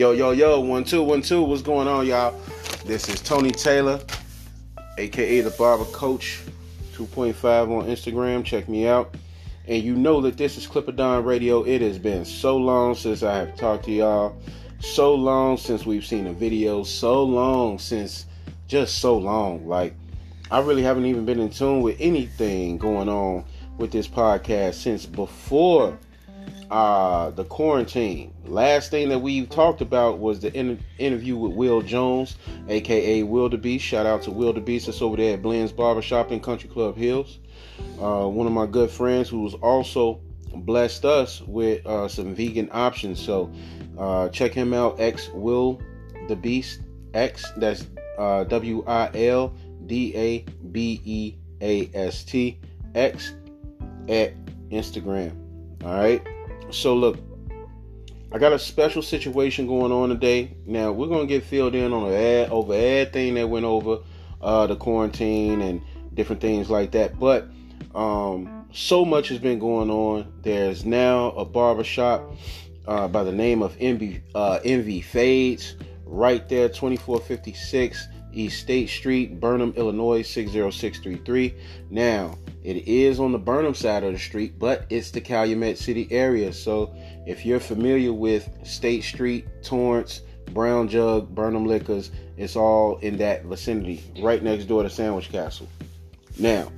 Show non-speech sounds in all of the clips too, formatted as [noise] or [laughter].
Yo, yo, yo, one, two, one, two. What's going on, y'all? This is Tony Taylor, aka the Barber Coach, 2.5 on Instagram. Check me out. And you know that this is Clipper Dons Radio. It has been so long since I have talked to y'all. So long since we've seen a video. So long since just so long. Like, I really haven't even been in tune with anything going on with this podcast since before uh, the quarantine. Last thing that we talked about was the in- interview with Will Jones, aka Beast. Shout out to Beast that's over there at Blend's Barbershop in Country Club Hills. Uh, one of my good friends who's also blessed us with uh, some vegan options. So uh, check him out, X Will the Beast X. That's uh, W I L D A B E A S T X at Instagram. All right. So look, I got a special situation going on today. Now we're gonna get filled in on ad over everything that went over uh, the quarantine and different things like that. But um, so much has been going on. There's now a barbershop uh, by the name of Envy uh, Envy Fades right there, 2456 East State Street, Burnham, Illinois 60633. Now it is on the Burnham side of the street, but it's the Calumet City area. So if you're familiar with State Street, Torrance, Brown Jug, Burnham Liquors, it's all in that vicinity, right next door to Sandwich Castle. Now,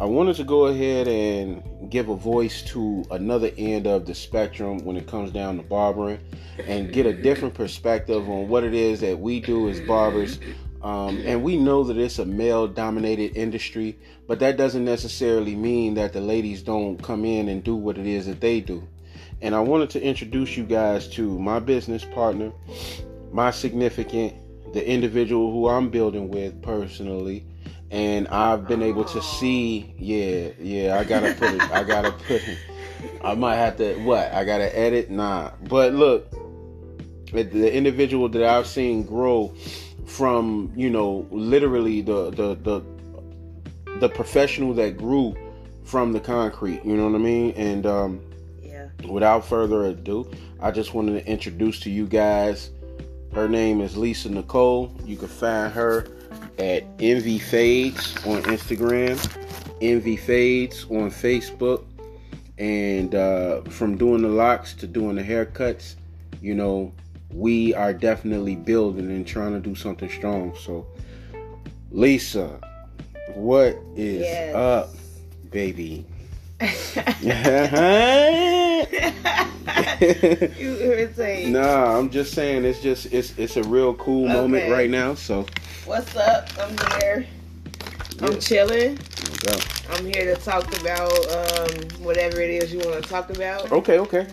I wanted to go ahead and give a voice to another end of the spectrum when it comes down to barbering and get a different perspective on what it is that we do as barbers um, and we know that it's a male dominated industry, but that doesn't necessarily mean that the ladies don't come in and do what it is that they do. And I wanted to introduce you guys to my business partner, my significant, the individual who I'm building with personally. And I've been able to see, yeah, yeah, I gotta put it, I gotta [laughs] put it, I might have to, what, I gotta edit? Nah. But look, the individual that I've seen grow from you know literally the the the the professional that grew from the concrete you know what i mean? And um yeah. without further ado i just wanted to introduce to you guys her name is lisa nicole. You can find her at envy fades on instagram envy fades on facebook and uh, from doing the locks to doing the haircuts you know we are definitely building and trying to do something strong. So, Lisa, what is yes. up, baby? [laughs] [laughs] you irritate. Nah, I'm just saying it's just it's it's a real cool okay. moment right now. So, what's up? I'm here. Yeah. I'm chilling. I'm here to talk about um, whatever it is you want to talk about. Okay, okay.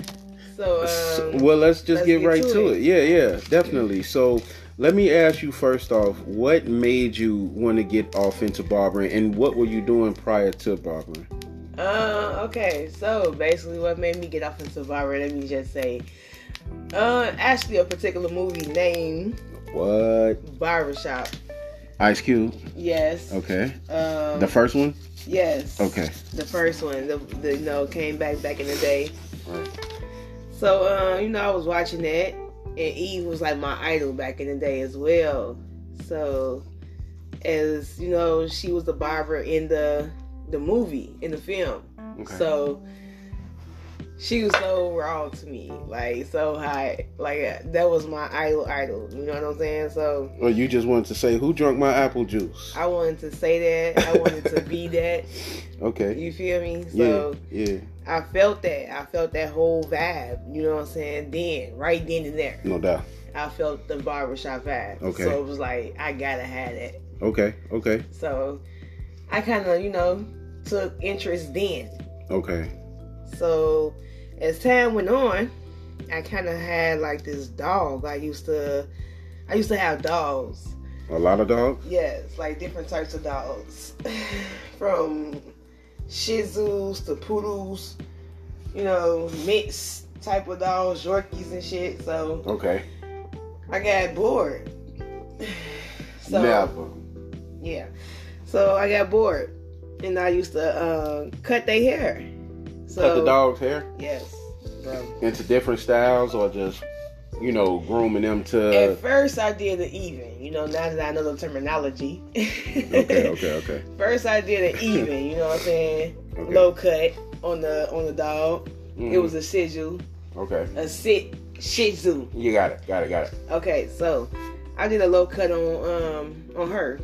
So, um, well, let's just let's get, get, right to, it. it. Yeah, yeah, definitely. So, let me ask you first off, what made you want to get off into barbering, and what were you doing prior to barbering? Uh, okay. So basically, what made me get off into barbering? Let me just say, uh, actually, a particular movie name. What? Barbershop. Ice Cube. Yes. Okay. Um, the first one. Yes. Okay. The first one, the, the you know came back back in the day. Right. So, uh, you know, I was watching that, and Eve was like my idol back in the day as well. So, as you know, she was the barber in the the movie in the film. Okay. So she was so raw to me, like so high, like that was my idol, idol. You know what I'm saying? So. Well, you just wanted to say who drunk my apple juice. I wanted to say that. I wanted to be [laughs] that. Okay. You feel me? So yeah, yeah. I felt that. I felt that whole vibe. You know what I'm saying? Then, right then and there. No doubt. I felt the barbershop vibe. Okay. So it was like I gotta have that. Okay. Okay. So I kind of, you know, took interest then. Okay. So as time went on, I kind of had like this dog. I used to, I used to have dogs. A lot of dogs. Yes, like different types of dogs, [laughs] from Shih Tzus to poodles. You know, mixed type of dogs, Yorkies and shit. So okay, I got bored. [sighs] so Never. yeah, so I got bored, and I used to uh, cut their hair. So, Cut the dog's hair? Yes, bro. Into different styles or just? You know, grooming them to. At first, I did the even. You know, now that I know the terminology. okay, [laughs] okay, okay. First, I did an even. You know what I'm saying? Okay. Low cut on the on the dog. Mhm. It was a Shih okay. a sit Shih Tzu. You got it, got it, got it. Okay, so I did a low cut on um on her,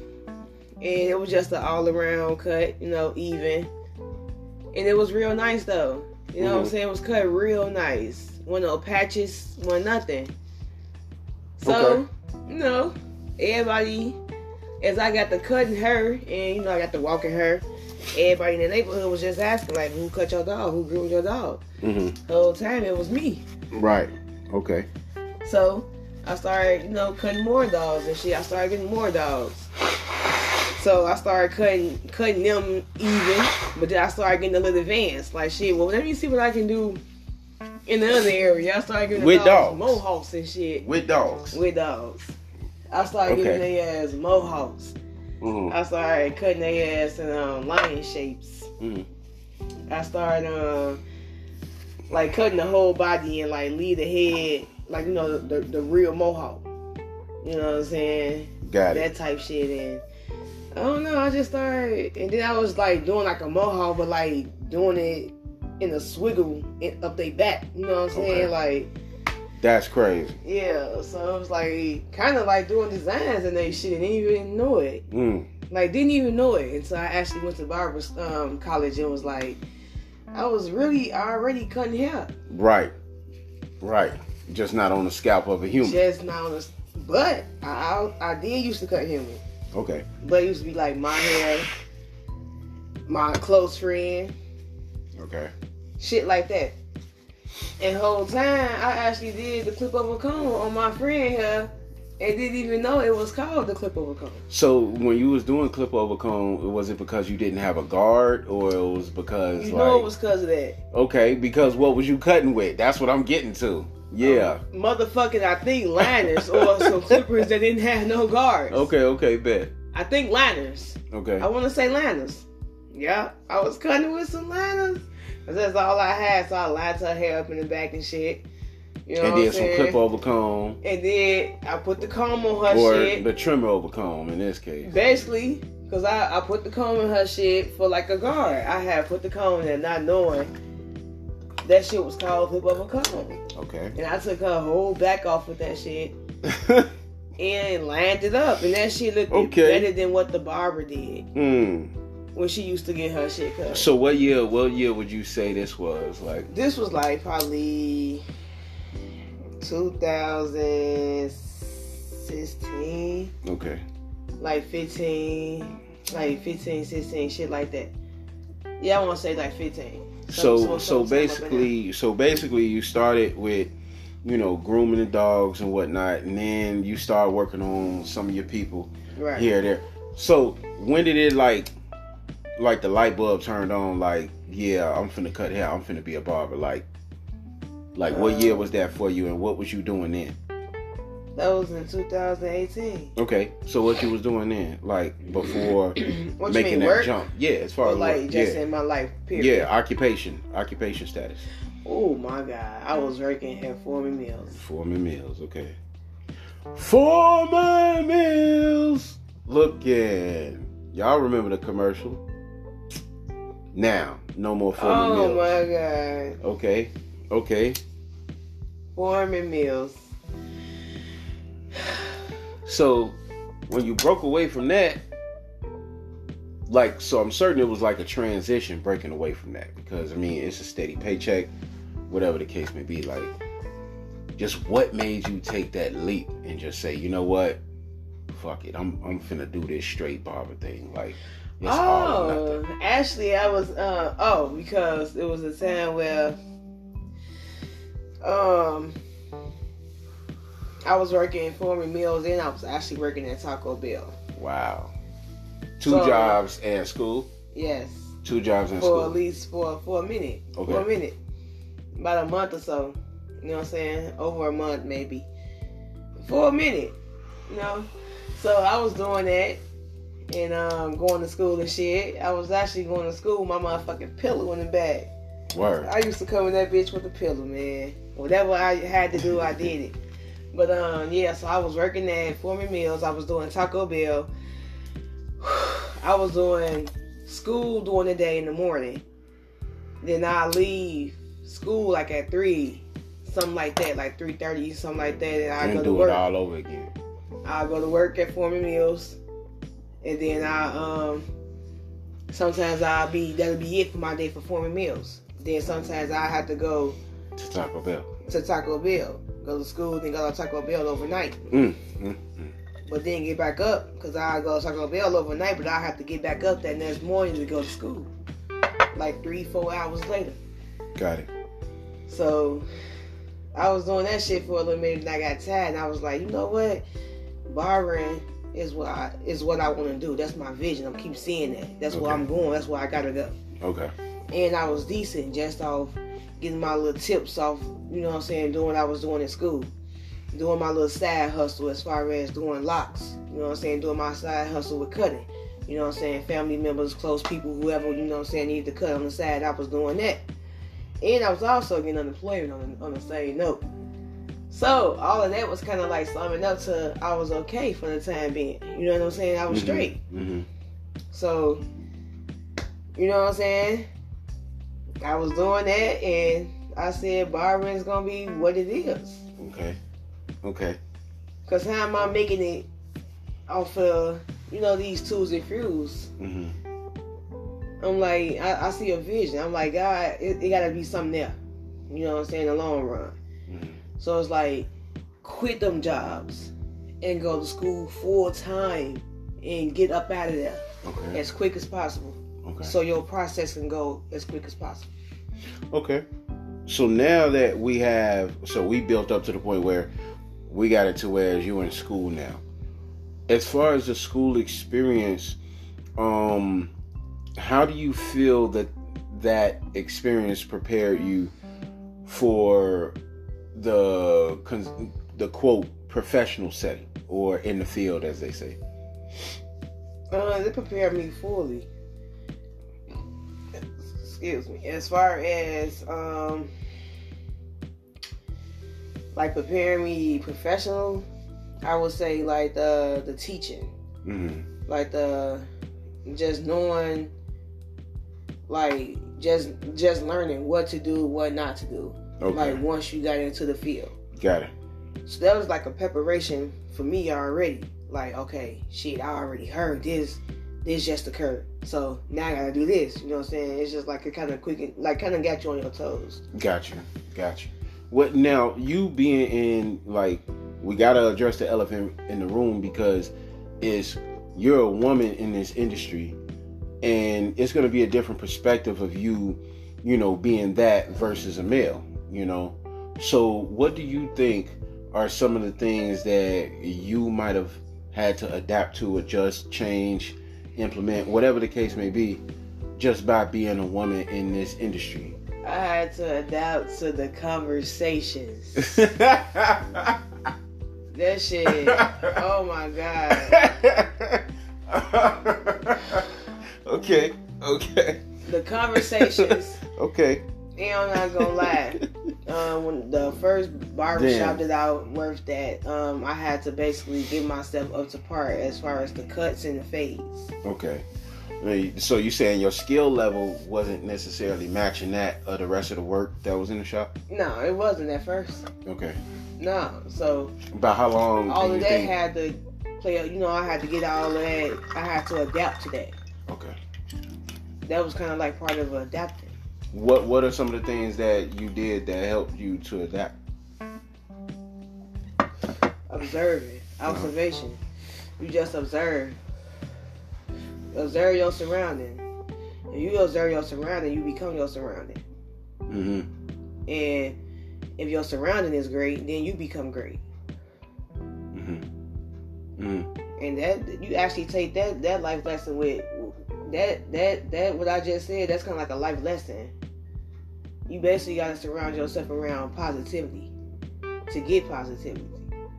and it was just an all around cut. You know, even, and it was real nice though. You know what I'm Mhm. saying? It was cut real nice. One no patches, one nothing. So, Okay. you know, everybody, as I got to cutting her, and you know, I got to walking her, everybody in the neighborhood was just asking, like, who cut your dog? Who groomed your dog? hmm The whole time it was me. Right. Okay. So, I started, you know, cutting more dogs and shit. I started getting more dogs. So I started cutting cutting them even, but then I started getting a little advanced. Like shit, well let me see what I can do in the other area. I started getting With dogs, dogs. mohawks and shit. With dogs. with dogs. I started Okay. giving their ass mohawks. hmm I started cutting their ass in um, lion shapes. hmm I started um, like cutting the whole body and like leave the head, like you know the, the real mohawk. You know what I'm saying? Got it. That type shit. And I don't know. I just started, and then I was like doing like a mohawk, but like doing it in a swiggle in, up their back. You know what I'm saying? Okay. Like. That's crazy. Yeah, so it was like kind of like doing designs and they shit and didn't even know it. Mm. Like didn't even know it until I actually went to barber um, college and was like, I was really already cutting hair, Right. Right. Just not on the scalp of a human. just now. on the- But I, I I did used to cut human, Okay. but it used to be like my hair, my close friend, Okay. Shit like that. And whole time I actually did the clip of a comb on my friend hair and didn't even know it was called the clip a comb. So when you was doing clip over comb, was it because you didn't have a guard, or it was because You like know it was because of that. okay? Because what was you cutting with? That's what I'm getting to. Yeah. Um, motherfucking, I think liners or [laughs] some clippers that didn't have no guards. Okay. Okay. Bet. I think liners. Okay. I want to say liners. Yeah, I was cutting with some liners. 'Cause That's all I had, so I lined her hair up in the back and shit. You know and then some clip over comb And then I put the comb on her shit. or shit. the trimmer over comb in this case. Basically, because I, I put the comb in her shit for like a guard. I had put the comb in there not knowing that shit was called clip over comb. Okay. And I took her whole back off with that shit. [laughs] and lined it up, and that shit looked Okay. better than what the barber did Hmm. When she used to get her shit cut. So what year? What year would you say this was? Like this was like probably 2016, okay. like 15, like 15, 16, shit like that. Yeah, I want to say like 15. So so some- some up in basically so basically you started with you know grooming the dogs and whatnot, and then you start working on some of your people right. here there. So when did it like like the light bulb turned on? Like yeah, I'm finna cut hair. I'm finna be a barber. Like like what year was that for you, and what was you doing then? That was in 2018. Okay, so what you was doing then, like before [clears throat] what you making mean, that work? jump? Yeah, as far Or as like work. just yeah, in my life, period. yeah, occupation, occupation status. Oh my god, I was working at Forman Mills. Forman Mills, okay. Forman Mills, looking. Y'all remember the commercial? Now, no more Forman oh Mills. my god, Okay, okay. Forman Mills. So when you broke away from that, like, so I'm certain it was like a transition breaking away from that because I mean it's a steady paycheck, whatever the case may be. Like, just what made you take that leap and just say, you know what, fuck it, I'm I'm finna do this straight barber thing. Like, it's Oh, actually, I was. Uh, oh, because it was a time where, um, I was working Forman Mills, and I was actually working at Taco Bell. Wow. Two So- jobs and school. Yes, Two jobs and school. for school. at least for for a minute. Okay. For a minute, about a month or so. You know what I'm saying? Over a month, maybe. For a minute, you know. So I was doing that. And um, going to school and shit. I was actually going to school with my motherfucking pillow in the bag. Word. I used to come in that bitch with a pillow, man. Whatever I had to do, I [laughs] did it. But um, yeah, so I was working at Forman Mills. I was doing Taco Bell. [sighs] I was doing school during the day in the morning. Then I leave school like at three, something like that, like three thirty, something like that. And I go to do work. it all over again. I go to work at Forman Mills, and then I um sometimes I'll be that'll be it for my day for Forman Mills. Then sometimes I have to go To Taco Bell. to Taco Bell, go to school, then go to Taco Bell overnight. Mm, mm, mm. But then get back up because I go to Taco Bell overnight, but I have to get back up that next morning to go to school, like three four hours later. Got it. So I was doing that shit for a little minute and I got tired and I was like, you know what? Barbering is what I is what I want to do. That's my vision. I'm keep seeing that. That's where I'm going. That's where I gotta go. Okay. And I was decent just off getting my little tips off, you know what I'm saying, doing what I was doing in school. Doing my little side hustle as far as doing locks. You know what I'm saying? Doing my side hustle with cutting. You know what I'm saying? Family members, close people, whoever, you know what I'm saying, needed to cut on the side. I was doing that. And I was also getting unemployment on the, on the same note. So all of that was kind of like summing up to I was okay for the time being. You know what I'm saying? I was Mhm. straight. Mm-hmm. So, you know what I'm saying? I was doing that, and I said barbering is gonna be what it is. Okay. Okay. Cause how am I making it off of you know these tools and fuels? Mm-hmm. I'm like, I, I see a vision. I'm like, God, it, it gotta be something there. You know what I'm saying? In the long run. Mm-hmm. So it's like, quit them jobs and go to school full time and get up out of there Okay. as quick as possible. Okay. So your process can go as quick as possible. Okay. So now that we have, so we built up to the point where we got it to where you're in school now. As far as the school experience, um, how do you feel that that experience prepared you for the the quote professional setting or in the field, as they say? Uh, they prepared me fully. Excuse me. As far as um, like preparing me professional, I would say like the the teaching, Mm-hmm. like the just knowing, like just just learning what to do, what not to do. Okay. Like once you got into the field. got it. So that was like a preparation for me already. Like, okay, shit, I already heard this. This just occurred. So now I gotta do this. You know what I'm saying? It's just like it kind of quick, like kind of got you on your toes. Got you. Got you. What now? You being in like, we gotta address the elephant in the room because is you're a woman in this industry, and it's gonna be a different perspective of you, you know, being that versus a male. You know, so what do you think are some of the things that you might have had to adapt to, adjust, change, implement, whatever the case may be, just by being a woman in this industry? I had to adapt to the conversations. [laughs] that shit. Oh my god. okay, okay, The conversations. [laughs] okay. And I'm not gonna lie. Um, when the first barbershop Damn. that I worked at, um, I had to basically get myself up to par as far as the cuts and the fades. Okay. So you saying your skill level wasn't necessarily matching that of the rest of the work that was in the shop? No, it wasn't at first. Okay. No, so About how long? all of that think? had to play. You know, I had to get all of that. I had to adapt to that. Okay. That was kind of like part of adapting. What What are some of the things that you did that helped you to adapt? Observing, observation. You just observe. Observe your surrounding. If you observe your surrounding, you become your surrounding. Mm-hmm. And if your surrounding is great, then you become great. Mm-hmm. Mm-hmm. And that you actually take that that life lesson with that that that what I just said. That's kind of like a life lesson. You basically got to surround yourself around positivity to get positivity.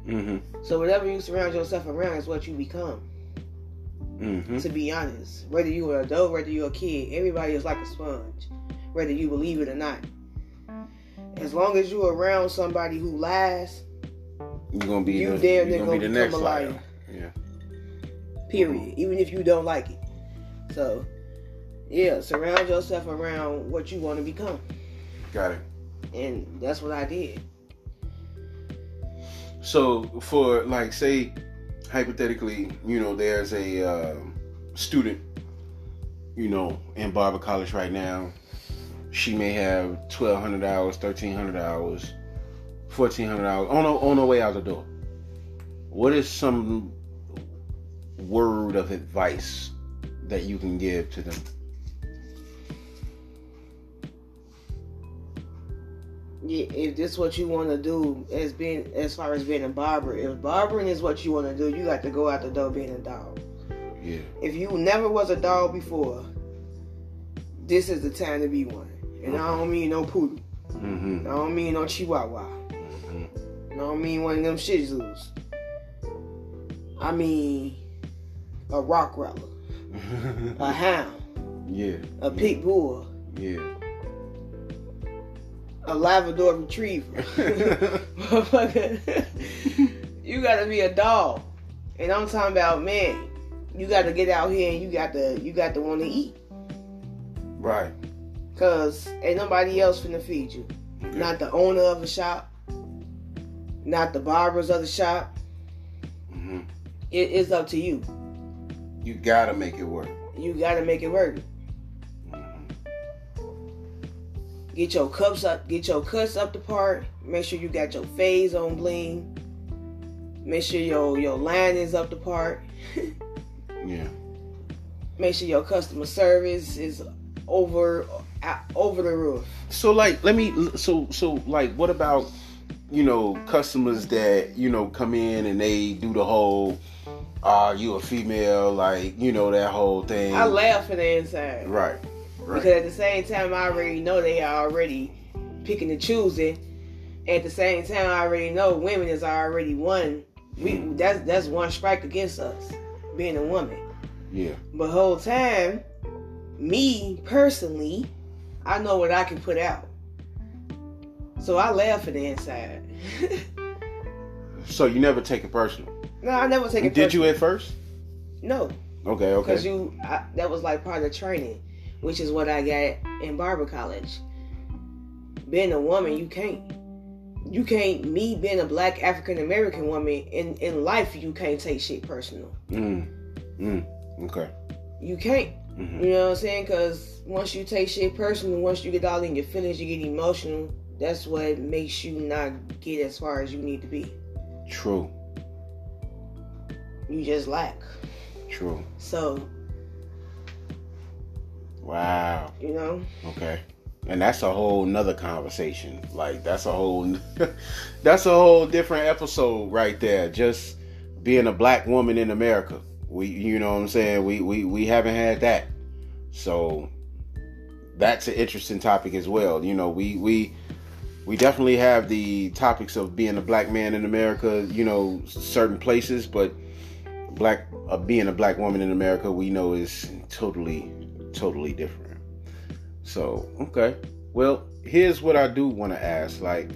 Mm-hmm. So whatever you surround yourself around is what you become. Mm-hmm. To be honest, whether you are an adult, whether you're a kid, everybody is like a sponge, whether you believe it or not. As long as you're around somebody who lies, You're gonna be You the, damn you're near gonna be the gonna next become a liar. Yeah. Period. Even if you don't like it. So, yeah, surround yourself around what you want to become, Got it. and that's what I did. So for like say hypothetically, you know, there's a um student, you know, in Barber College right now. She may have twelve hundred hours, thirteen hundred hours, fourteen hundred hours on her, on her way out the door. What is some word of advice that you can give to them? If this what you want to do as being as far as being a barber, if barbering is what you want to do, you got to go out the door being a dog. Yeah. If you never was a dog before, this is the time to be one. And I don't mean no poodle. Mm-hmm. I don't mean no chihuahua. mm-hmm. I don't mean one of them shih tzus. I mean a Rottweiler, [laughs] a hound, yeah. a pit bull, Yeah. A Labrador retriever. Motherfucker, [laughs] you gotta be a dog. And I'm talking about man, you gotta get out here and you got to you got to want to eat. Right. Cause ain't nobody else finna feed you. Okay. Not the owner of the shop, not the barbers of the shop. hmm It is up to you. You gotta make it work. You gotta make it work. Get your cups up, get your cuts up the part. Make sure you got your fades on bling. Make sure your your line is up the part. [laughs] Yeah. Make sure your customer service is over uh, over the roof. So like, let me. So so like, what about you know customers that you know come in and they do the whole, "Are you a female?" Like you know that whole thing. I laugh in the inside Right. Right. because at the same time I already know they are already picking and choosing. At the same time, I already know women is already one. We that's that's one strike against us, being a woman. yeah. But whole time, me personally, I know what I can put out. So I laugh at the inside. So you never take it personal. no, I never take it. Did you at first? No, Okay. Okay. Because you I, that was like part of the training, which is what I got in barber college. Being a woman, you can't. You can't. Me being a black African American woman in in life, you can't take shit personal. Mm. Mm. Okay. You can't. hmm You know what I'm saying? Because once you take shit personal, once you get all in your feelings, you get emotional. That's what makes you not get as far as you need to be. True. You just lack. True. So, Wow. you know, Okay. And that's a whole nother conversation. Like that's a whole [laughs] that's a whole different episode right there. Just being a black woman in America. We you know what I'm saying? We we, we haven't had that. So that's an interesting topic as well. You know, we we we definitely have the topics of being a black man in America, you know, certain places, but black uh, being a black woman in America, we know is totally totally different. So, okay. Well, here's what I do want to ask. Like,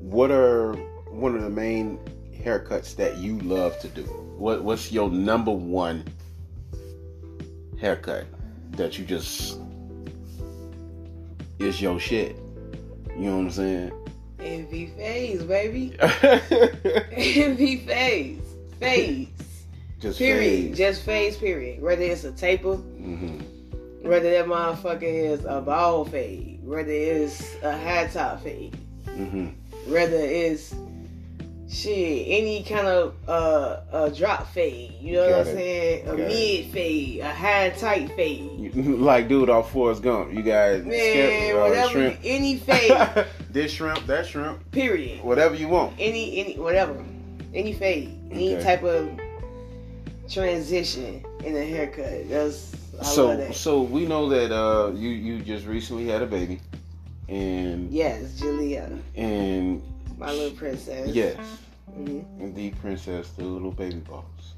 what are one of the main haircuts that you love to do? What what's your number one haircut that you just is your shit? You know what I'm saying? Envy Fades, baby. [laughs] Envy Fades. Phase. just Period. fades. Just phase, period. Whether it's a taper, Mhm. Whether that motherfucker is a bald fade, whether it's a high top fade, Mhm. whether it's shit, any kind of uh a drop fade, you know what Got I'm it. saying? A Got it. mid fade, a high tight fade. [laughs] Like dude off Forrest Gump. You got Man, skip, uh, whatever shrimp. any fade, [laughs] this shrimp, that shrimp, period. whatever you want. Any any whatever. Any fade. Any Okay. type of transition in a haircut. That's I so so we know that uh you you just recently had a baby and Yes, Julia, and my little princess. yes. Mhm. the princess the little baby boss.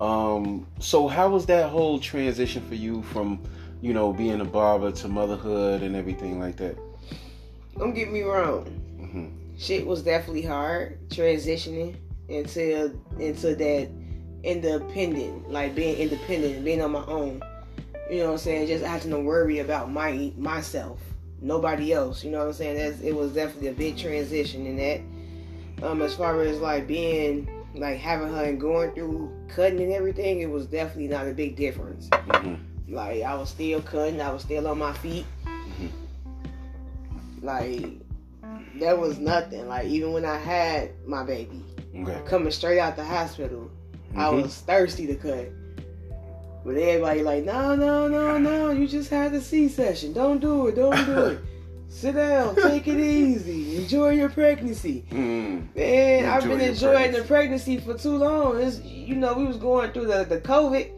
Um so how was that whole transition for you from you know being a barber to motherhood and everything like that? Don't get me wrong. hmm shit was definitely hard transitioning into into that independent, like being independent, being on my own. You know what I'm saying? Just having to worry about my myself, nobody else. You know what I'm saying? That's, it was definitely a big transition in that. Um, as far as like being like having her and going through cutting and everything, it was definitely not a big difference. Mm-hmm. Like I was still cutting, I was still on my feet. Mhm. Like that was nothing. Like even when I had my baby Okay. coming straight out the hospital, I Mhm. was thirsty to cut. But everybody like, no, no, no, no, you just had a C-section. Don't do it, don't do it. [laughs] Sit down, take it easy, enjoy your pregnancy. Mm. Man, I've been enjoying the pregnancy for too long. It's, you know, we was going through the, the COVID,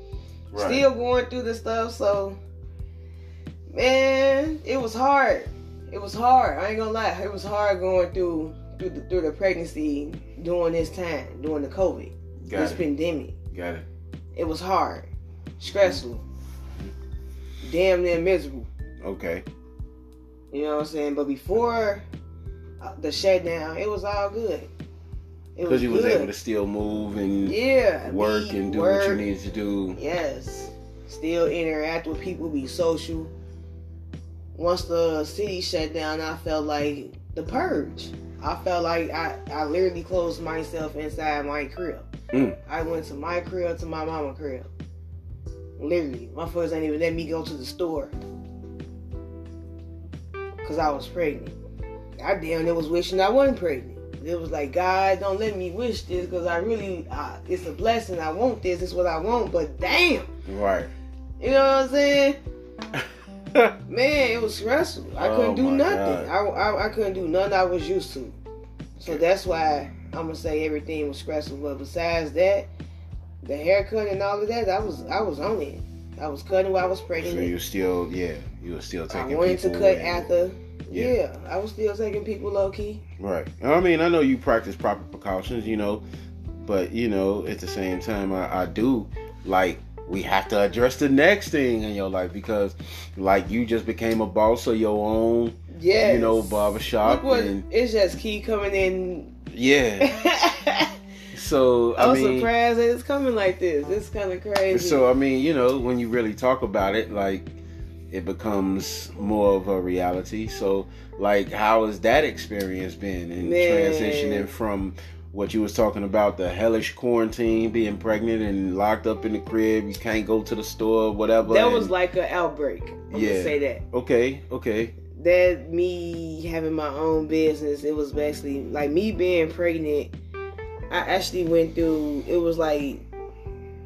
Right. still going through the stuff. So, man, it was hard. It was hard. I ain't gonna lie. It was hard going through through the, through the pregnancy during this time, during the COVID, Got this it. pandemic. Got it. It was hard, stressful, damn near miserable. Okay. You know what I'm saying? But before uh, the shutdown, it was all good. Because you was good. able to still move and yeah work and do work. what you need to do. Yes, still interact with people, be social. Once the city shut down, I felt like the purge. I felt like I, I literally closed myself inside my crib. Mm. I went to my crib to my mama crib. Literally, my folks ain't even let me go to the store because I was pregnant. I damn near was wishing I wasn't pregnant. It was like God, don't let me wish this because I really, uh, it's a blessing. I want this. It's what I want. But damn, Right. you know what I'm saying? [laughs] Man, it was stressful. I Oh, couldn't do nothing. I, I, I couldn't do nothing I was used to. So that's why I'm gonna say everything was stressful. But besides that, the haircut and all of that, I was I was on it. I was cutting while I was so pregnant. you still, yeah, you were still taking. I wanted to cut after. Yeah. Yeah. I was still taking people low key. Right. I mean, I know you practice proper precautions, you know, but you know, at the same time, I, I do like we have to address the next thing in your life because, like, you just became a boss of your own, Yeah. you know, barbershop, Look what and it's just keep coming in. Yeah. [laughs] So I I'm mean, surprised that it's coming like this. It's kind of crazy. So I mean, you know, when you really talk about it, like it becomes more of a reality. So like how has that experience been in Man. transitioning from what you was talking about, the hellish quarantine, being pregnant and locked up in the crib, you can't go to the store, whatever. that was like an outbreak. I'm Yeah. gonna say that. Okay, okay. That me having my own business, it was basically like me being pregnant. I actually went through. It was like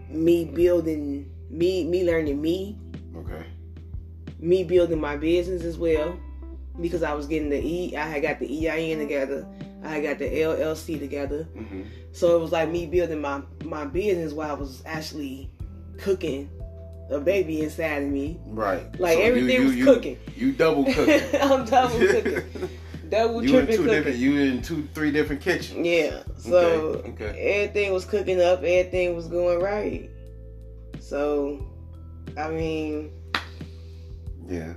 me building me, me learning me, Okay. me building my business as well, because I was getting the E. I had got the EIN together. I had got the LLC together. hmm So it was like me building my my business while I was actually cooking a baby inside of me. Right. Like So everything you, was you, cooking. You double [laughs] cooking. I'm double [laughs] cooking. Double you in tripping two cooking. different. You in two, three different kitchens. Yeah. So Okay, okay. everything was cooking up, everything was going right. So I mean, Yeah.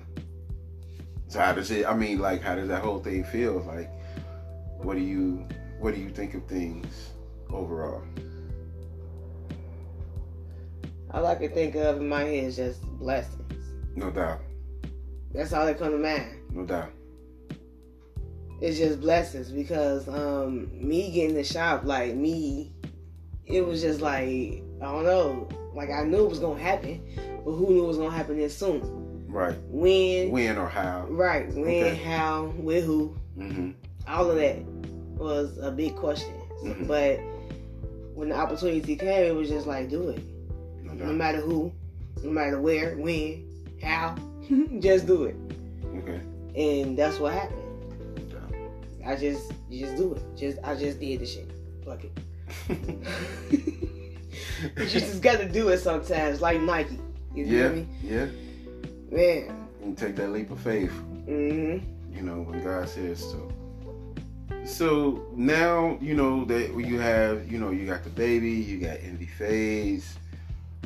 So how does it? I mean, like, how does that whole thing feel? Like, what do you, what do you think of things overall? All I can think of in my head is just blessings. No doubt, That's all that come to mind. no doubt. It's just blessings because um me getting the shop, like me, it was just like I don't know. Like I knew it was gonna happen, but who knew it was gonna happen this soon? Right. When? When or how? Right. When? Okay. How? With who? Mm-hmm. all of that was a big question. Mhm. But when the opportunity came, it was just like, do it. No No matter who, no matter where, when, how, [laughs] just do it. Okay. And that's what happened. Doubt. I just, you just do it. Just, I just did the shit. Fuck it. [laughs] [laughs] you just gotta do it sometimes, like Nike. You yeah. feel me? Yeah. Man. And take that leap of faith. hmm You know when God says so. So now you know that you have, you know, you got the baby, you got Envy Fades.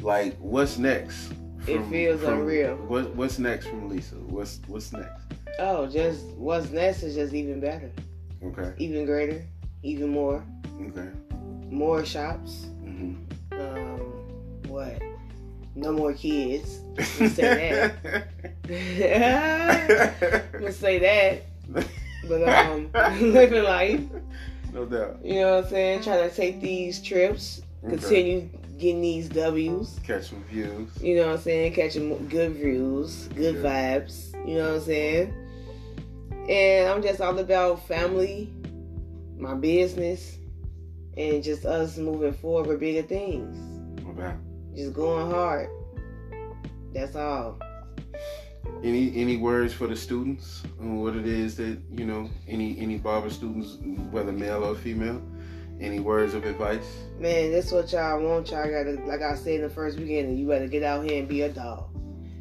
Like, what's next? It feels unreal. What, what's next from Lisa? What's what's next? Oh, just what's next is just even better. Okay. Even greater, even more, Okay. more shops. hmm Um, what? No more kids. Let's say that. [laughs] Let's say that. But um, [laughs] [laughs] living life. no doubt. You know what I'm saying? Trying to take these trips, Okay. continue getting these W's. catching views. You know what I'm saying? Catching good views, good Yeah. vibes. You know what I'm saying? And I'm just all about family, my business, and just us moving forward with bigger things. Doubt. Just going hard. That's all. Any any words for the students on what it is that you know? Any any barber students, whether male or female? Any words of advice? Man, that's what y'all want. Y'all gotta, like I said in the first beginning, you better get out here and be a dog.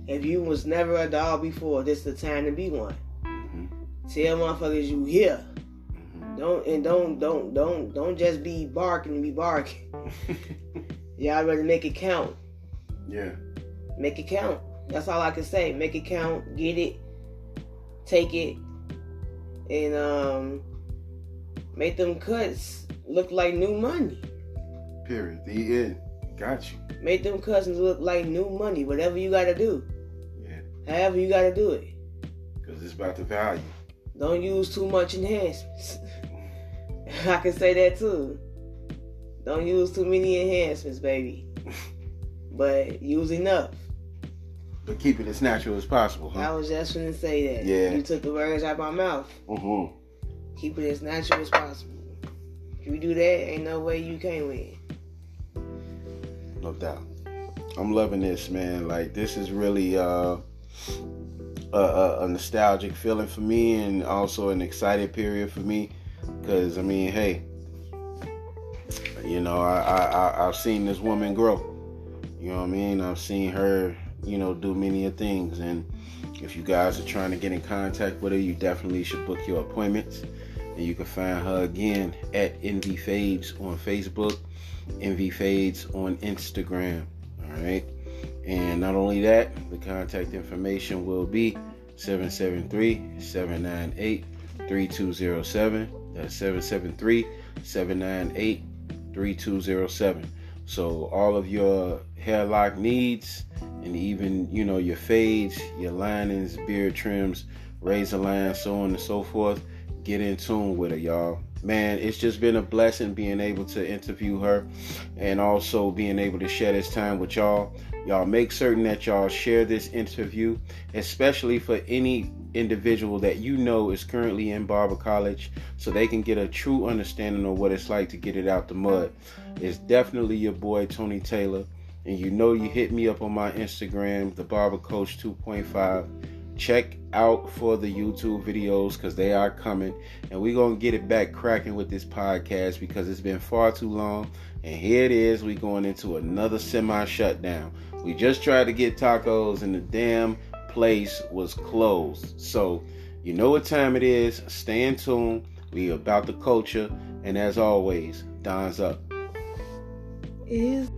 If you was never a dog before, this the time to be one. hmm Tell motherfuckers you here. hmm Don't and don't don't don't don't just be barking and be barking. [laughs] Y'all better make it count. yeah. Make it count. That's all I can say. Make it count. Get it. Take it. And um make them cuts look like new money. Period. The end. Got you. Make them cousins look like new money. Whatever you gotta do. Yeah. However you gotta do it. Because it's about the value. Don't use too much enhancements. [laughs] I can say that too. Don't use too many enhancements, baby. [laughs] But use enough. But keep it as natural as possible, I was just gonna say that. Yeah. You took the words out of my mouth. Mm-hmm. Keep it as natural as possible. If you do that, ain't no way you can't win. No doubt. I'm loving this, man. Like this is really uh, a, a, nostalgic feeling for me, and also an excited period for me. Because I mean, hey, you know, I, I I I've seen this woman grow. You know what I mean? I've seen her, you know, do many of things. And if you guys are trying to get in contact with her, you definitely should book your appointments. And you can find her again at Envy Fades on Facebook, Envy Fades on Instagram. All right. And not only that, the contact information will be 773 798 3207. That's 773 798 3207. So all of your hair lock needs and even, you know, your fades, your linings, beard trims, razor lines, so on and so forth, get in tune with her, y'all. Man, it's just been a blessing being able to interview her and also being able to share this time with y'all. Y'all make certain that y'all share this interview, especially for any individual that you know is currently in barber college, so they can get a true understanding of what it's like to get it out the mud. It's definitely your boy Tony Taylor, and you know you hit me up on my Instagram, the Barber Coach 2.5. Check out for the YouTube videos because they are coming, and we're gonna get it back cracking with this podcast because it's been far too long. And here it is, We're going into another semi shutdown. We just tried to get tacos, and the damn place was closed. So you know what time it is. Stay in tune. We about the culture, and as always, Don's up. Is